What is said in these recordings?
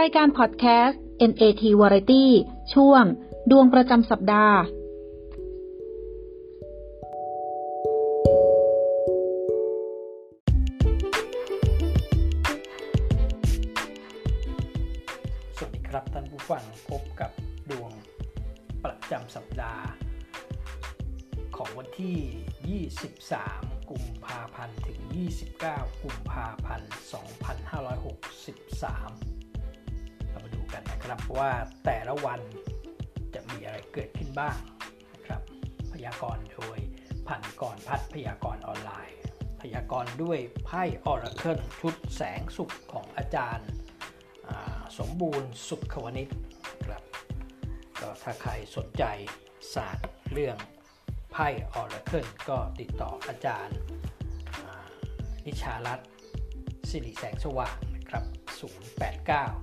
รายการพอดแคสต์ NAT Variety ช่วง ดวงประจำสัปดาห์ สวัสดีครับท่านผู้ฟังพบกับดวงประจำสัปดาห์ ของวันที่ 23 กุมภาพันธ์ ถึง 29 กุมภาพันธ์ 2563 กันนะครับว่าแต่ละวันจะมีอะไรเกิดขึ้นบ้างนะครับ พยากรณ์โดยพันกรพัฒน์พยากรณ์ออนไลน์ พยากรณ์ด้วยไพ่ออราเคิลชุดแสงสุขของอาจารย์สมบูรณ์สุขวณิชครับก็ถ้าใครสนใจศาสตร์เรื่องไพ่ออราเคิลก็ติดต่ออาจารย์นิชารัตน์สิริแสงสว่าง นะครับ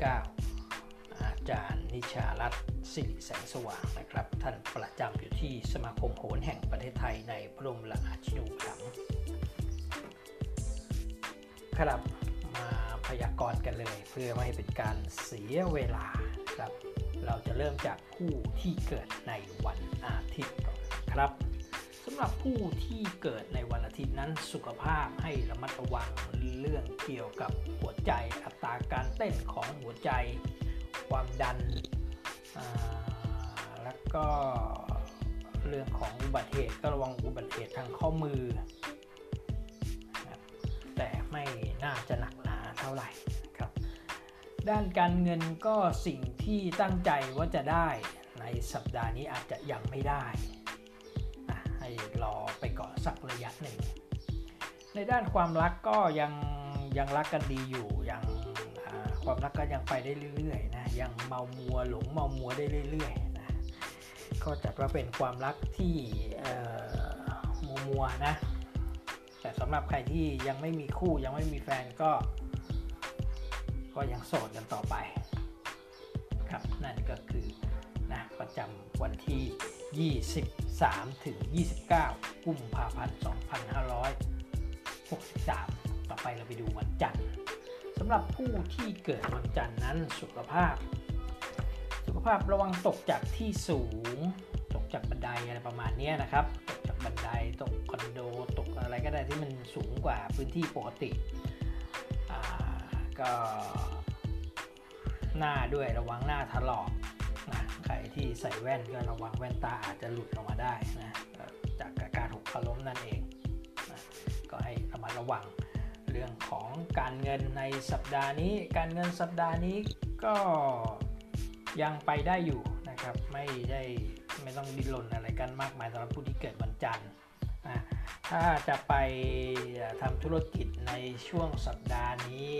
0891509909 อาจารย์นิชารัตน์สิริแสงสว่างนะครับ ท่านประจำอยู่ที่สมาคมโหรแห่งประเทศไทยในพระบรมราชินูปถัมภ์ครับมาพยากรณ์กันเลยเพื่อไม่ให้เป็นการเสียเวลาครับ เราจะเริ่มจากผู้ที่เกิดในวันอาทิตย์ก่อนครับ หรับผู้ที่เกิดในวันอาทิตย์นั้นสุขภาพให้ระมัดระวังเรื่องเกี่ยวกับหัวใจอัตราการเต้นของหัวใจ ความดันแล้วก็เรื่องของอุบัติเหตุก็ระวังอุบัติเหตุทางข้อมือ แต่ไม่น่าจะหนักหนาเท่าไหร่ครับ ด้านการเงินก็สิ่งที่ตั้งใจว่าจะได้ในสัปดาห์นี้อาจจะยังไม่ได้ รอไปก่อนสักระยะหนึ่ง ในด้านความรักก็ยังยังรักกันดีอยู่ยังความรักก็ยังไปได้เรื่อยๆนะยังเมามัวหลงเมามัวได้เรื่อยๆนะก็จัดว่าเป็นความรักที่เมัวมัวนะแต่สำหรับใครที่ยังไม่มีคู่ยังไม่มีแฟนก็ ก็ยังโสดกันต่อไปครับนั่นก็คือ นะประจำวันที่ 23 ถึง 29 กุมภาพันธ์ 2563 ต่อไปเราไปดูวันจันทร์สำหรับผู้ที่เกิดวันจันทร์นั้นสุขภาพ สุขภาพระวังตกจากที่สูง ตกจากบันไดอะไรประมาณนี้นะครับ ตกจากบันไดตกคอนโดตกอะไรก็ได้ที่มันสูงกว่าพื้นที่ปกติก็หน้าด้วยระวังหน้าถลอกนะ รที่ใส่แว่นก็ระวังแว่นตาอาจจะหลุดออกมาได้นะจากการหกล้มนั่นเองนะก็ให้ระมัดระวังเรื่องของการเงินในสัปดาห์นี้ การเงินสัปดาห์นี้ก็ยังไปได้อยู่นะครับไม่ได้ไม่ต้องดิ้นรนอะไรกันมากมายสำหรับผู้ที่เกิดวันจันทร์นะถ้าจะไปทำธุรกิจในช่วงสัปดาห์นี้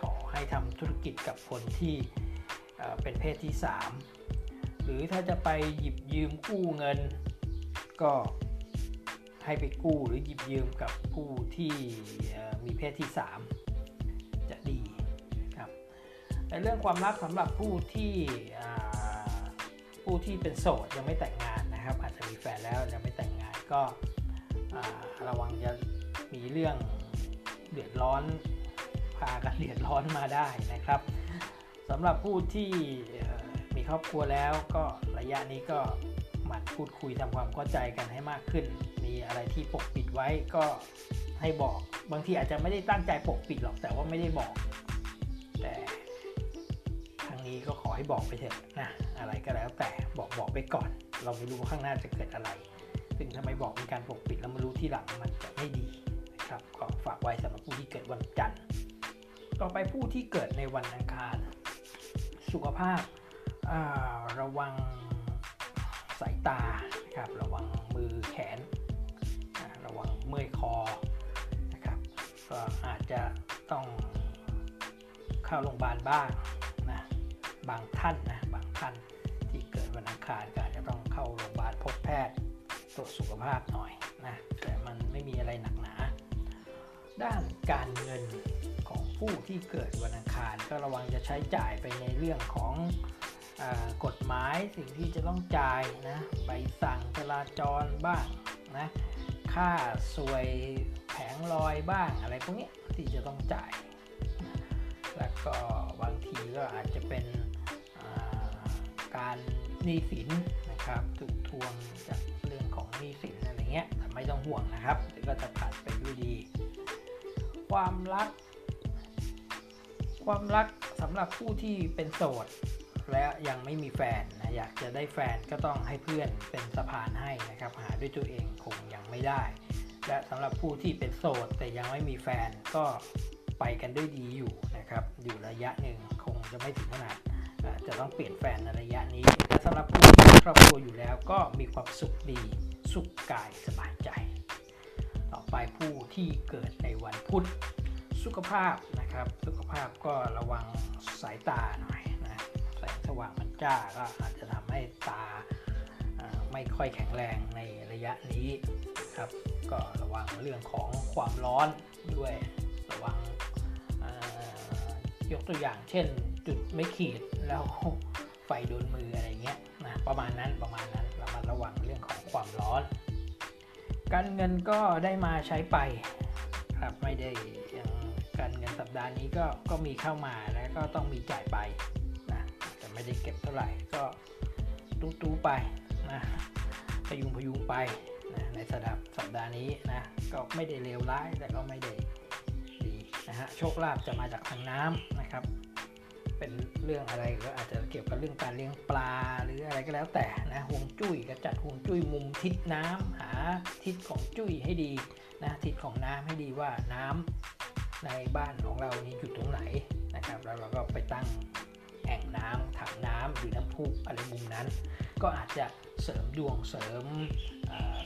ขอให้ทำธุรกิจกับคนที่ เป็นเพศที่ 3 หรือถ้าจะไปหยิบยืมกู้เงิน ก็ให้ไปกู้หรือหยิบยืมกับผู้ที่มีเพศที่ 3 จะดีครับในเรื่องความรักสำหรับผู้ที่ผู้ที่เป็นโสดยังไม่แต่งงานนะครับ อาจจะมีแฟนแล้วยังไม่แต่งงานก็ระวังจะมีเรื่องเดือดร้อนพากันเดือดร้อนมาได้นะครับ สำหรับผู้ที่มีครอบครัวแล้วก็ระยะนี้ก็หมั่นพูดคุยทำความเข้าใจกันให้มากขึ้น มีอะไรที่ปกปิดไว้ก็ให้บอก บางทีอาจจะไม่ได้ตั้งใจปกปิดหรอกแต่ว่าไม่ได้บอก แต่ทางนี้ก็ขอให้บอกไปเถอะนะอะไรก็แล้วแต่บอกบอกไปก่อน เราไม่รู้ข้างหน้าจะเกิดอะไร ซึ่งถ้าไมบอกเป็นการปกปิดแล้วมารู้ที่หลังมันจะไม่ดีนะครับก็ฝากไว้สำหรับผู้ที่เกิดวันจันทร์ต่อไปผู้ที่เกิดในวันอังคาร สุขภาพาระวังสายตานะครับระวังมือแขน ระวังเมื่อยคอนะครับก็อาจจะต้องเข้าโรงพยาบาลบ้างนะบางท่านนะบางท่านที่เกิดวันอังคารก็อาจจะต้องเข้าโรงพยาบาลพบแพทย์ตรวจสุขภาพหน่อยนะแต่มันไม่มีอะไรหนักหนา ด้านการเงินของ ผู้ที่เกิดวันอังคาร ก็ระวังจะใช้จ่ายไปในเรื่องของอกฎหมายสิ่งที่จะต้องจ่ายนะใบสั่งจราจรบ้างนะค่าสวยแผงลอยบ้างอะไรพวกนี้ที่จะต้องจ่าย แล้วก็บางทีก็อาจจะเป็นการหนี้สินนะครับถูกทวงจากเรื่องของหนี้สินอะไรเงี้ยแต่ไม่ต้องห่วงนะครับเดี๋ยวก็จะผ่านไปด้วยดี ความรัก ความรักสำหรับผู้ที่เป็นโสด และยังไม่มีแฟนนะอยากจะได้แฟนก็ต้องให้เพื่อนเป็นสะพานให้นะครับ หาด้วยตัวเองคงยังไม่ได้ และสำหรับผู้ที่เป็นโสด แต่ยังไม่มีแฟนก็ไปกันด้วยดีอยู่นะครับ อยู่ระยะหนึ่งคงจะไม่ถึงขนาดจะต้องเปลี่ยนแฟนในระยะนี้และสำหรับผู้ที่มีครอบครัวอยู่แล้วก็มีความสุขดีสุขกายสบายใจ ต่อไปผู้ที่เกิดในวันพุธ สุขภาพนะครับ สุขภาพก็ระวังสายตาหน่อยนะแสงสว่างมันจ้าก็อาจจะทำให้ตาไม่ค่อยแข็งแรงในระยะนี้ครับ ก็ระวังเรื่องของความร้อนด้วยระวังยกตัวอย่างเช่นจุดไม่ขีดแล้วไฟโดนมืออะไรเงี้ยนะประมาณนั้นประมาณนั้นเรามาระวังเรื่องของความร้อน การเงินก็ได้มาใช้ไปครับไม่ได้ สัปดาห์นี้ก็ก็มีเข้ามาแล้วก็ต้องมีจ่ายไปนะแต่ไม่ได้เก็บเท่าไหร่ก็ตู้ตู้ไปนะพยุงพยุงไปนะในสดับสัปดาห์นี้นะก็ไม่ได้เลวร้ายแต่ก็ไม่ได้ดีนะฮะโชคลาภจะมาจากทางน้ำนะครับ เป็นเรื่องอะไรก็อาจจะเกี่ยวกับเรื่องการเลี้ยงปลาหรืออะไรก็แล้วแต่นะห่วงจุ้ยก็จัดห่วงจุ้ยมุมทิศน้ำหาทิศของจุ้ยให้ดีนะทิศของน้ำให้ดีว่าน้ำ ในบ้านของเรานี้อยู่ตรงไหนนะครับ แล้วเราก็ไปตั้งแอ่งน้ำถังน้ำหรือน้ำพุอะไรมุมนั้น ก็อาจจะเสริมดวงเสริม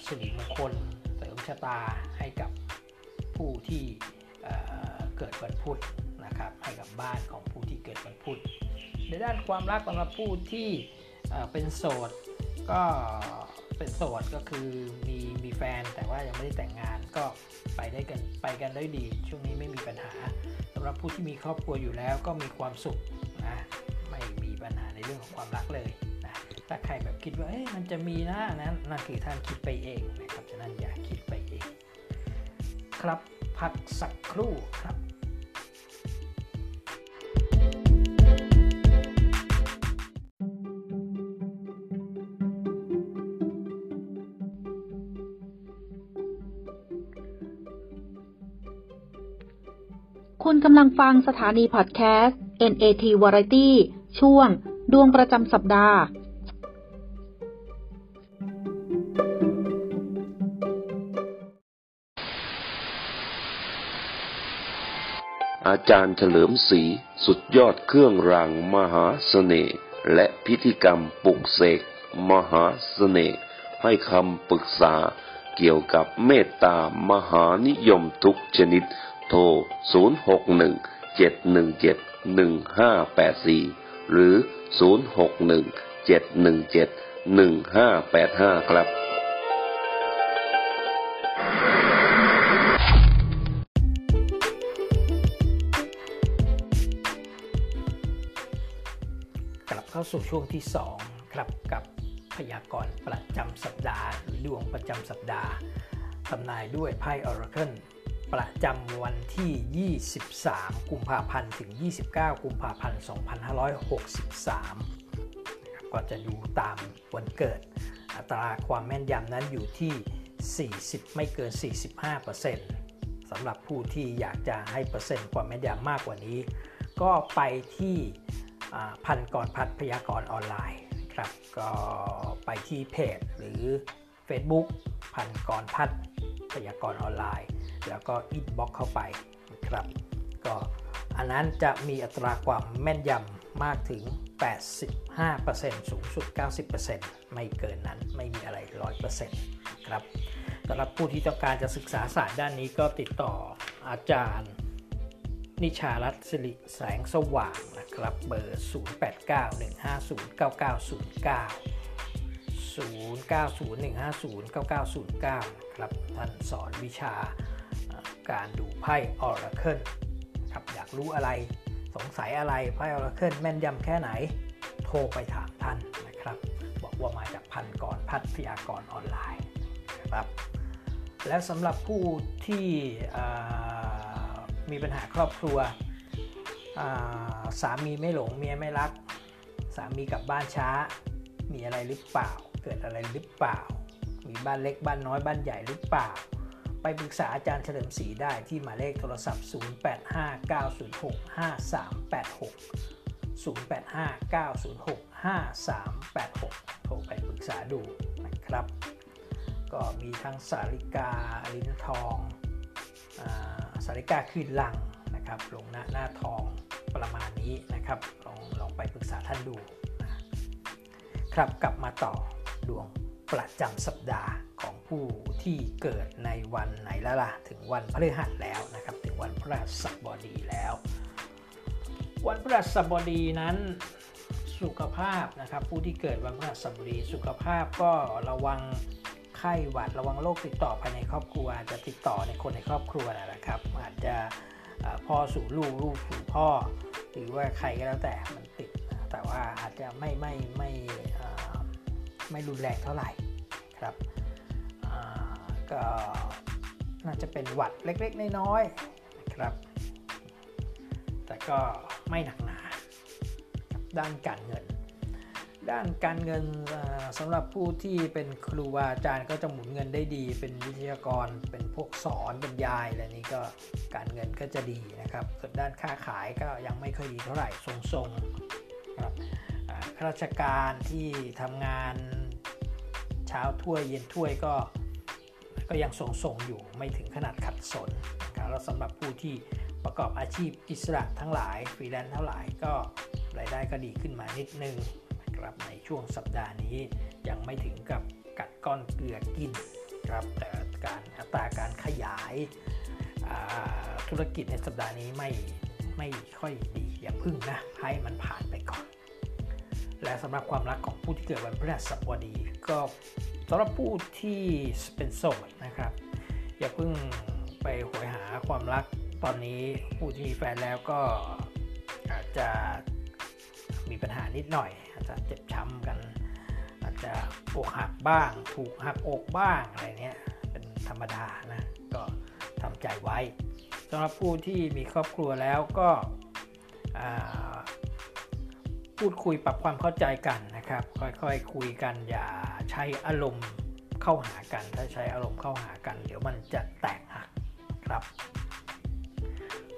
สิริมงคล เสริมชะตาให้กับผู้ที่เกิดวันพุธนะครับให้กับบ้านของผู้ที่เกิดวันพุธในด้านความรักสำหรับผู้ที่เป็นโสด ก็เป็นโสดก็คือมีมีแฟนแต่ว่ายังไม่ได้แต่งงานก็ไปได้กันไปกันได้ดี ช่วงนี้ไม่มีปัญหาสำหรับผู้ที่มีครอบครัวอยู่แล้วก็มีความสุขนะไม่มีปัญหาในเรื่องของความรักเลยนะถ้าใครแบบคิดว่าเอ๊ะมันจะมีนะนั้นนั่นคือท่านคิดไปเองนะครับฉะนั้นอย่าคิดไปเอง ครับพักสักครู่ครับ กำลังฟังสถานีพอดแคสต์ NAT Variety ช่วง ดวงประจำสัปดาห์ อาจารย์เฉลิมศรีสุดยอดเครื่องรางมหาเสน่ห์และพิธีกรรมปลุกเสกมหาเสน่ห์ให้คำปรึกษาเกี่ยวกับเมตตามหานิยมทุกชนิด โทร 0617171584 หรือ 0617171585 ครับกลับเข้าสู่ช่วงที่ 2 ครับกับพยากรณ์ประจำสัปดาห์ หรือดวงประจำสัปดาห์ทำนายด้วยไพ่ออร์เคิล ประจำวันที่ 23 กุมภาพันธ์ ถึง 29 กุมภาพันธ์ 2563 ก็จะดูตามวันเกิด อัตราความแม่นยำนั้นอยู่ที่ 40 ไม่เกิน 45%สำหรับผู้ที่อยากจะให้เปอร์เซ็นต์ความแม่นยำมากกว่านี้ ก็ไปที่พันกรพัฒพยากรณ์ออนไลน์ครับก็ไปที่เพจหรือ Facebook พันกรพัฒพยากรณ์ออนไลน์ แล้วก็ inbox เข้าไปนะครับก็อันนั้นจะมีอัตราความแม่นยำมากถึง 85%สูงสุด 90%ไม่เกินนั้นไม่มีอะไร 100%ครับสำหรับผู้ที่ต้องการจะศึกษาศาสตร์ด้านนี้ก็ติดต่ออาจารย์นิชารัตสิริแสงสว่างนะครับเบอร์ 0891509909 0901509909 ครับท่านสอนวิชา การดูไพ่ oracle ครับอยากรู้อะไร สงสัยอะไรไพ่ oracle แม่นยำแค่ไหน โทรไปถามท่านนะครับ บอกว่ามาจากพันกรพัฒพยากรณ์ออนไลน์นะครับและสำหรับผู้ที่มีปัญหาครอบครัวสามีไม่หลงเมียไม่รัก สามีกลับบ้านช้า มีอะไรหรือเปล่า เกิดอะไรหรือเปล่า มีบ้านเล็กบ้านน้อยบ้านใหญ่หรือเปล่า ไปปรึกษาอาจารย์เฉลิมศรีได้ที่หมายเลขโทรศัพท์ 0859065386 0859065386 โทรไปปรึกษาดูนะครับ ก็มีทั้งสาริกาลิ้นทองสาริกาคืนลังนะครับลงหน้าหน้าทองประมาณนี้นะครับ ลองลองไปปรึกษาท่านดูนะครับกลับมาต่อดวง ประจำสัปดาห์ของผู้ที่เกิดในวันไหนละล่ะ ถึงวันพฤหัสแล้วนะครับ ถึงวันพฤหัสบดีแล้ว วันพฤหัสบดีนั้นสุขภาพนะครับผู้ที่เกิดวันพฤหัสบดีสุขภาพก็ระวังไข้หวัดระวังโรคติดต่อภายในครอบครัวจะติดต่อในคนในครอบครัวนะครับ อาจจะพ่อสู่ลูกลูกสู่พ่อ หรือว่าใครก็แล้วแต่มันติด แต่ว่าอาจจะไม่ไม่ไม่ ไม่รุนแรงเท่าไหร่ครับก็น่าจะเป็นหวัดเล็กๆ น้อยๆนะครับ แต่ก็ไม่หนักหนา ด้านการเงิน ด้านการเงินสำหรับผู้ที่เป็นครูอาจารย์ก็จะหมุนเงินได้ดี เป็นวิทยากร เป็นพวกสอนบรรยายอะไรนี้ก็การเงินก็จะดีนะครับ ส่วนด้านค้าขายก็ยังไม่ค่อยดีเท่าไหร่ทรงๆครับ ข้าราชการที่ทำงานเช้าถ้วยเย็นถ้วยก็ก็ยังทรงๆอยู่ไม่ถึงขนาดขัดสนนะครับแล้วสำหรับผู้ที่ประกอบอาชีพอิสระทั้งหลายฟรีแลนซ์ทั้งหลายก็รายได้ก็ดีขึ้นมานิดนึงนะครับในช่วงสัปดาห์นี้ยังไม่ถึงกับกัดก้อนเกลือกินครับแต่การอัตราการขยายธุรกิจในสัปดาห์นี้ไม่ไม่ค่อยดีอย่าพึ่งนะให้มันผ่านไปก่อน และสำหรับความรักของผู้ที่เกิดวันพฤหัสบดี ก็สำหรับผู้ที่เป็นโสดนะครับ อย่าเพิ่งไปหวยหาความรักตอนนี้ผู้ที่มีแฟนแล้วก็อาจจะมีปัญหานิดหน่อย อาจจะเจ็บช้ำกัน อาจจะอกหักบ้าง ถูกหักอกบ้างอะไรเนี้ยเป็นธรรมดานะก็ทำใจไว้สำหรับผู้ที่มีครอบครัวแล้วก็ พูดคุยปรับความเข้าใจกันนะครับ ค่อยๆคคุยกันอย่าใช้อารมณ์เข้าหากัน ถ้าใช้อารมณ์เข้าหากัน เดี๋ยวมันจะแตกหักครับ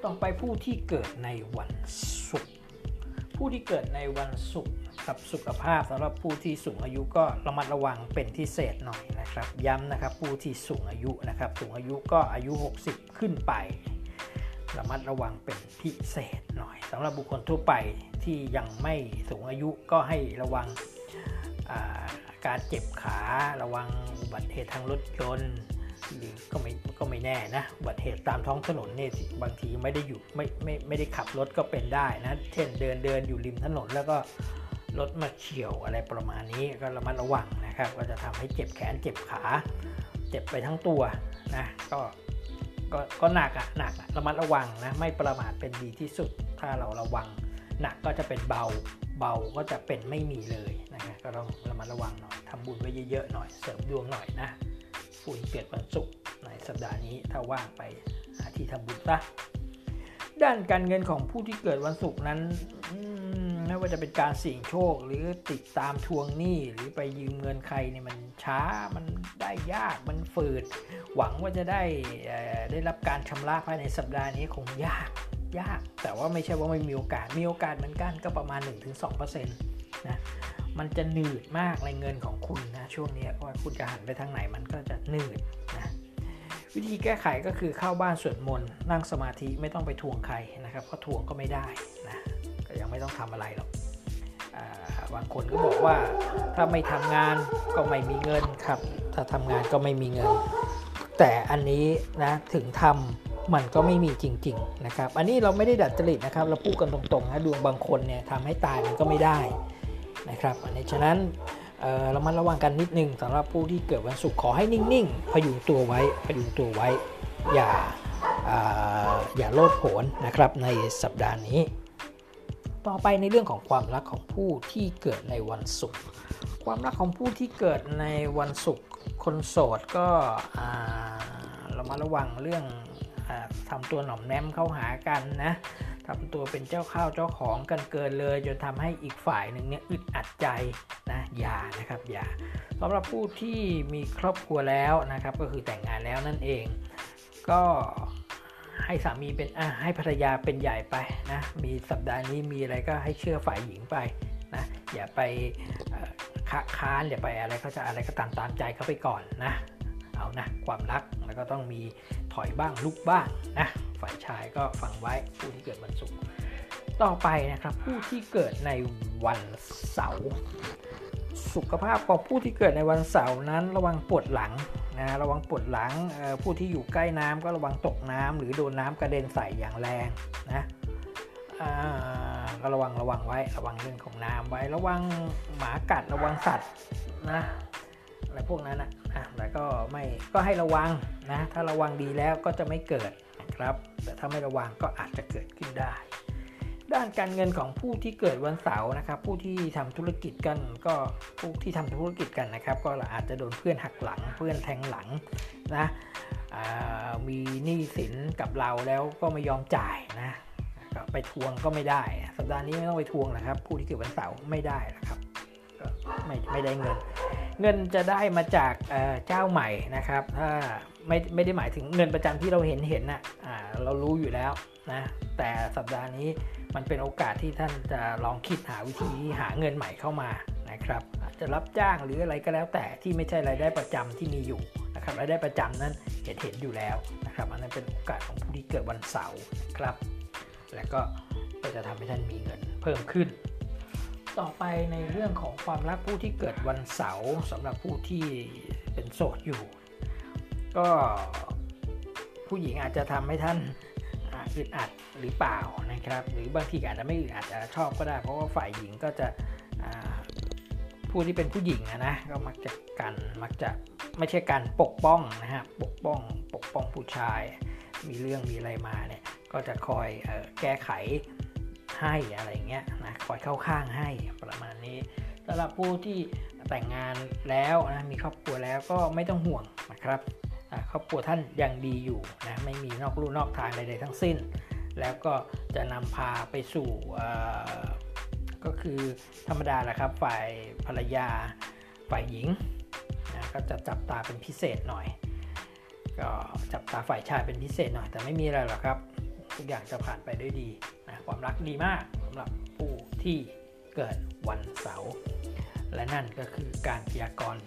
ต่อไปผู้ที่เกิดในวันศุกร์ผู้ที่เกิดในวันศุกร์กับสุขภาพสำหรับผู้ที่สูงอายุก็ระมัดระวังเป็นพิเศษหน่อยนะครับ ย้ำนะครับผู้ที่สูงอายุนะครับ สูงอายุก็อายุ 60 ขึ้นไประมัดระวังเป็นพิเศษหน่อยสำหรับบุคคลทั่วไป ที่ยังไม่สูงอายุก็ให้ระวังการเจ็บขาระวังอุบัติเหตุทางรถยนต์หรือก็ไม่ก็ไม่แน่นะอุบัติเหตุตามท้องถนนเนี่ยบางทีไม่ได้อยู่ไม่ไม่ไม่ได้ขับรถก็เป็นได้นะ เช่นเดินเดินอยู่ริมถนนแล้วก็รถมาเฉียวอะไรประมาณนี้ก็ระมัดระวังนะครับ ก็จะทำให้เจ็บแขนเจ็บขา เจ็บไปทั้งตัวนะก็ก็ก็หนักอะหนักอะระมัดระวังนะไม่ประมาทเป็นดีที่สุดถ้าเราระวัง หนักก็จะเป็นเบา เบาก็จะเป็นไม่มีเลยนะครับก็ต้องระมัดระวังหน่อยทำบุญไว้เยอะๆหน่อย เสริมดวงหน่อยนะผู้ที่เกิดวันศุกร์ในสัปดาห์นี้ถ้าว่างไปหาที่ทำบุญซะด้านการเงินของผู้ที่เกิดวันศุกร์นั้นไม่ว่าจะเป็นการเสี่ยงโชค หรือติดตามทวงหนี้หรือไปยืมเงินใครเนี่ยมันช้ามันได้ยากมันฝืด หวังว่าจะได้ได้รับการชำระภายในสัปดาห์นี้คงยาก ยาก แต่ว่าไม่ใช่ว่าไม่มีโอกาสมีโอกาสเหมือนกันก็ประมาณ 1-2%นะมันจะหนืดมากในเงินของคุณนะช่วงนี้ว่าคุณจะหันไปทางไหนมันก็จะหนืดนะวิธีแก้ไขก็คือเข้าบ้านสวดมนต์นั่งสมาธิไม่ต้องไปทวงใครนะครับเพราะทวงก็ไม่ได้นะก็ยังไม่ต้องทำอะไรหรอกบางคนก็บอกว่าถ้าไม่ทำงานก็ไม่มีเงินครับ ถ้าทำงานก็ไม่มีเงิน แต่อันนี้นะถึงทำ มันก็ไม่มีจริงๆนะครับ อันนี้เราไม่ได้ดัดจริตนะครับ เราพูดกันตรงๆนะดวงบางคนเนี่ยทำให้ตายมันก็ไม่ได้นะครับ อันนี้ฉะนั้นเรามาระวังกันนิดนึงสำหรับผู้ที่เกิดวันศุกร์ขอให้นิ่งๆพยุงตัวไว้พยุงตัวไว้ อย่าอย่าโลดโผนนะครับในสัปดาห์นี้ ต่อไปในเรื่องของความรักของผู้ที่เกิดในวันศุกร์ความรักของผู้ที่เกิดในวันศุกร์คนโสดก็เรามาระวังเรื่อง ทำตัวหน่อมแนมเข้าหากันนะทำตัวเป็นเจ้าข้าวเจ้าของกันเกินเลย จนทำให้อีกฝ่ายหนึ่งเนี่ยอึดอัดใจนะอย่านะครับอย่าสำหรับผู้ที่มีครอบครัวแล้วนะครับก็คือแต่งงานแล้วนั่นเอง ก็ให้สามีเป็นให้ภรรยาเป็นใหญ่ไปนะมีสัปดาห์นี้มีอะไรก็ให้เชื่อฝ่ายหญิงไปนะอย่าไปค้านอย่าไปอะไรเขาจะอะไรก็ตามตามใจเขาไปก่อนนะานะความรักแล้วก็ต้องมีถอยบ้างลุกบ้างนะฝ่ายชายก็ฟังไว้ผู้ที่เกิดวันศุกร์ต่อไปนะครับผู้ที่เกิดในวันเสาร์สุขภาพของผู้ที่เกิดในวันเสาร์นั้น ระวังปวดหลังนะระวังปวดหลังผู้ที่อยู่ใกล้น้ำก็ระวังตกน้ำหรือโดนน้ำกระเด็นใส่อย่างแรงนะก็ระวังระวังไว้ระวังเรื่องของน้ำไว้ระวังหมากัดระวังสัตว์นะ อะไรพวกนั้นนะนะแต่ก็ไม่ก็ให้ระวังนะ ถ้าระวังดีแล้วก็จะไม่เกิดนะครับ แต่ถ้าไม่ระวังก็อาจจะเกิดขึ้นได้ ด้านการเงินของผู้ที่เกิดวันเสาร์นะครับ ผู้ที่ทำธุรกิจกันก็ผู้ที่ทำธุรกิจกันนะครับ ก็อาจจะโดนเพื่อนหักหลัง เพื่อนแทงหลังนะมีหนี้สินกับเราแล้วก็ไม่ยอมจ่ายนะไปทวงก็ไม่ได้ สัปดาห์นี้ไม่ต้องไปทวงนะครับ ผู้ที่เกิดวันเสาร์ไม่ได้นะครับ ไม่ไม่ได้เงิน เงินจะได้มาจากเจ้าใหม่นะครับถ้าไม่ไม่ได้หมายถึงเงินประจำที่เราเห็นเห็นนะ่ะเรารู้อยู่แล้วนะแต่สัปดาห์นี้มันเป็นโอกาสที่ท่านจะลองคิดหาวิธีหาเงินใหม่เข้ามานะครับจะรับจ้างหรืออะไรก็แล้วแต่ที่ไม่ใช่รายได้ประจำที่มีอยู่นะครับรายได้ประจำนั้นเห็นเห็นอยู่แล้วนะครับอันนั้นเป็นโอกาสของผู้ที่เกิดวันเสาร์ครับ และก็ก็จะทำให้ท่านมีเงินเพิ่มขึ้น ต่อไปในเรื่องของความรักผู้ที่เกิดวันเสาร์สำหรับผู้ที่เป็นโสดอยู่ ก็ผู้หญิงอาจจะทำให้ท่านอึดอัดหรือเปล่านะครับ หรือบางทีอาจจะไม่อึดอัดอาจจะชอบก็ได้ เพราะว่าฝ่ายหญิงก็จะผู้ที่เป็นผู้หญิงนะก็มักจะกันมักจะไม่ใช่การปกป้องนะฮะปกป้องปกป้องผู้ชาย มีเรื่องมีอะไรมาเนี่ยก็จะคอยออแก้ไข ให้อะไรเงี้ยนะคอยเข้าข้างให้ประมาณนี้สำหรับผู้ที่แต่งงานแล้วนะมีครอบครัวแล้วก็ไม่ต้องห่วงนะครับครอบครัวท่านยังดีอยู่นะไม่มีนอกลู่นอกทางใดๆทั้งสิ้น แล้วก็จะนำพาไปสู่ก็คือธรรมดาแหละครับฝ่ายภรรยาฝ่ายหญิงนะก็จะจับตาเป็นพิเศษหน่อย ก็จับตาฝ่ายชายเป็นพิเศษหน่อย แต่ไม่มีอะไรหรอกครับ ทุกอย่างจะผ่านไปด้วยดี ความรักดีมากสำหรับผู้ที่เกิดวันเสาร์และนั่นก็คือการพยากรณ์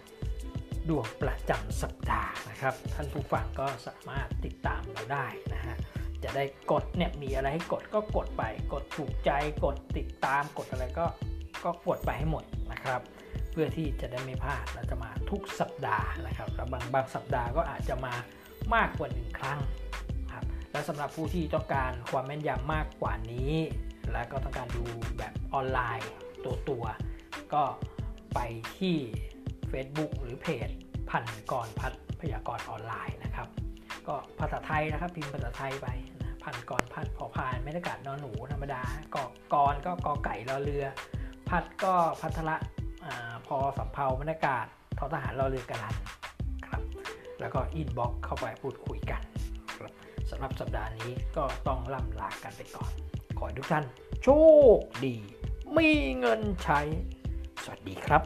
ดวงประจำสัปดาห์นะครับ ท่านผู้ฟังก็สามารถติดตามเราได้นะฮะจะได้กดเนี่ยมีอะไรให้กดก็กดไป กดถูกใจกดติดตามกดอะไรก็ก็กดไปให้หมดนะครับ เพื่อที่จะได้ไม่พลาดเราจะมาทุกสัปดาห์นะครับแล้วบางบางสัปดาห์ก็อาจจะมามากกว่าหนึ่งครั้ง และสำหรับผู้ที่ต้องการความแม่นยำมากกว่านี้ และก็ต้องการดูแบบออนไลน์ตัวตัว ก็ไปที่ Facebook หรือเพจพันกรพัดพยากรออนไลน์นะครับ ก็ภาษาไทยนะครับพิมพ์ภาษาไทยไปนะพันกรพัดพอพานไม่ได้กาดนอนหนูธรรมดาก็กรก็กอไก่รอเรือ พัดก็พัทละพอสำเพาบรรยากาศทอทหารรอเรือกระลันครับ แล้วก็อินบ็อกเข้าไปพูดคุยกัน สำหรับสัปดาห์นี้ก็ต้องล่ำลากันไปก่อน ขอให้ทุกท่านโชคดี มีเงินใช้ สวัสดีครับ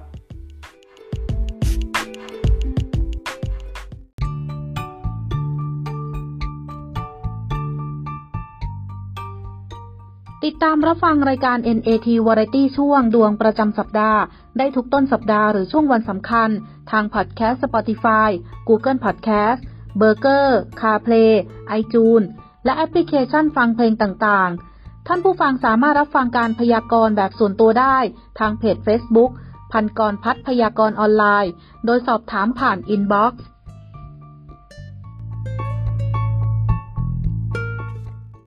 ติดตามรับฟังรายการ NAT Variety ช่วงดวงประจำสัปดาห์ ได้ทุกต้นสัปดาห์หรือช่วงวันสำคัญ ทางพอดแคสต์ Spotify Google Podcast Breaker CarPlay iTunes และแอปพลิเคชันฟังเพลงต่างๆ ท่านผู้ฟังสามารถรับฟังการพยากรณ์แบบส่วนตัวได้ ทางเพจ Facebook พันกรพัฒพยากรณ์ออนไลน์ โดยสอบถามผ่าน inbox